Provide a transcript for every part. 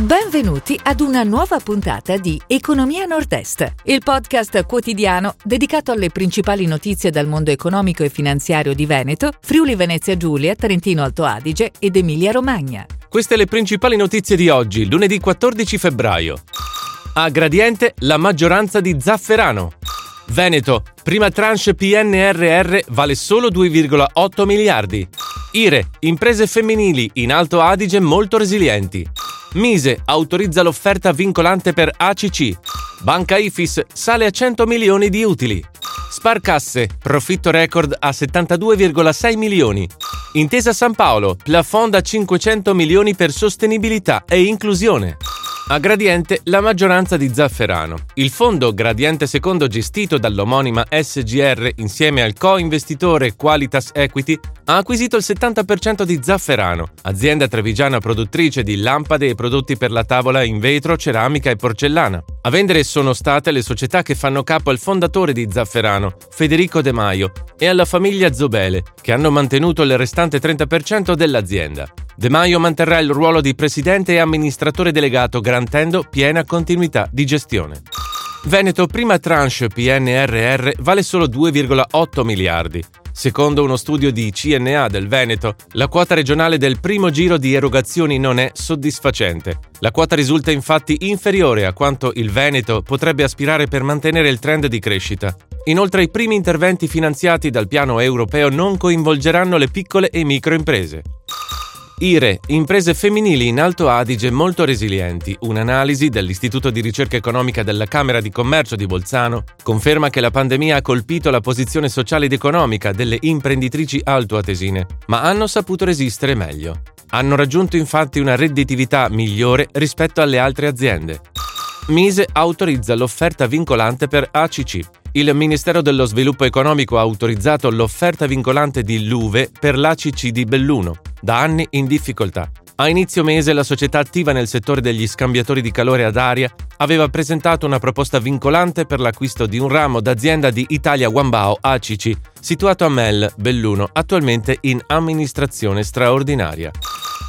Benvenuti ad una nuova puntata di Economia Nord-Est, il podcast quotidiano dedicato alle principali notizie dal mondo economico e finanziario di Veneto, Friuli Venezia Giulia, Trentino Alto Adige ed Emilia Romagna. Queste le principali notizie di oggi, lunedì 14 febbraio. A Gradiente la maggioranza di Zafferano. Veneto, prima tranche PNRR vale solo 2,8 miliardi. IRE, imprese femminili in Alto Adige molto resilienti. Mise autorizza l'offerta vincolante per ACC. Banca Ifis sale a 100 milioni di utili. Sparcasse, profitto record a 72,6 milioni. Intesa San Paolo, plafond a 500 milioni per sostenibilità e inclusione. A Gradiente la maggioranza di Zafferano. Il fondo Gradiente Secondo gestito dall'omonima SGR insieme al co-investitore Qualitas Equity ha acquisito il 70% di Zafferano, azienda trevigiana produttrice di lampade e prodotti per la tavola in vetro, ceramica e porcellana. A vendere sono state le società che fanno capo al fondatore di Zafferano, Federico De Maio, e alla famiglia Zobele, che hanno mantenuto il restante 30% dell'azienda. De Maio manterrà il ruolo di presidente e amministratore delegato garantendo piena continuità di gestione. Veneto prima tranche PNRR vale solo 2,8 miliardi. Secondo uno studio di CNA del Veneto, la quota regionale del primo giro di erogazioni non è soddisfacente. La quota risulta infatti inferiore a quanto il Veneto potrebbe aspirare per mantenere il trend di crescita. Inoltre i primi interventi finanziati dal piano europeo non coinvolgeranno le piccole e microimprese. IRE, imprese femminili in Alto Adige molto resilienti. Un'analisi dell'Istituto di ricerca economica della Camera di Commercio di Bolzano conferma che la pandemia ha colpito la posizione sociale ed economica delle imprenditrici altoatesine, ma hanno saputo resistere meglio. Hanno raggiunto infatti una redditività migliore rispetto alle altre aziende. Mise autorizza l'offerta vincolante per ACC. Il Ministero dello Sviluppo Economico ha autorizzato l'offerta vincolante di Luve per l'ACC di Belluno da anni in difficoltà. A inizio mese la società attiva nel settore degli scambiatori di calore ad aria aveva presentato una proposta vincolante per l'acquisto di un ramo d'azienda di Italia Wambao ACC, situato a Mel, Belluno, attualmente in amministrazione straordinaria.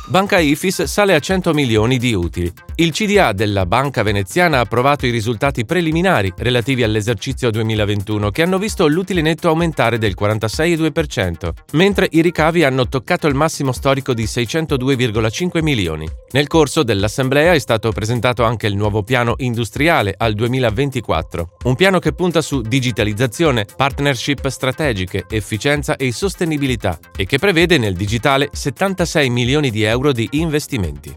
Banca Ifis sale a 100 milioni di utili. Il CDA della Banca Veneziana ha approvato i risultati preliminari relativi all'esercizio 2021 che hanno visto l'utile netto aumentare del 46,2%, mentre i ricavi hanno toccato il massimo storico di 602,5 milioni. Nel corso dell'assemblea è stato presentato anche il nuovo piano industriale al 2024, un piano che punta su digitalizzazione, partnership strategiche, efficienza e sostenibilità e che prevede nel digitale 76 milioni di euro euro di investimenti.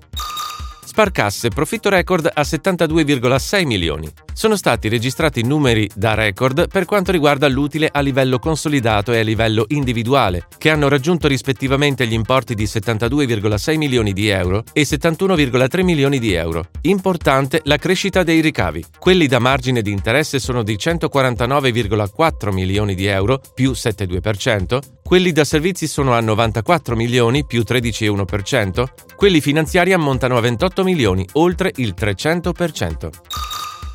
Sparcasse profitto record a 72,6 milioni. Sono stati registrati numeri da record per quanto riguarda l'utile a livello consolidato e a livello individuale, che hanno raggiunto rispettivamente gli importi di 72,6 milioni di euro e 71,3 milioni di euro. Importante la crescita dei ricavi. Quelli da margine di interesse sono di 149,4 milioni di euro, più 7,2%, quelli da servizi sono a 94 milioni, più 13,1%, quelli finanziari ammontano a 28 milioni, oltre il 300%.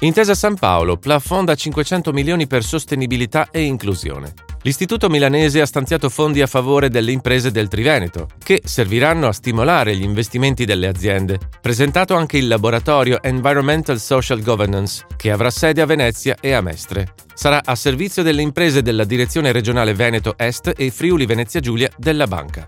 Intesa San Paolo, plafond a 500 milioni per sostenibilità e inclusione. L'Istituto milanese ha stanziato fondi a favore delle imprese del Triveneto, che serviranno a stimolare gli investimenti delle aziende. Presentato anche il laboratorio Environmental Social Governance, che avrà sede a Venezia e a Mestre. Sarà a servizio delle imprese della Direzione regionale Veneto Est e Friuli Venezia Giulia della Banca.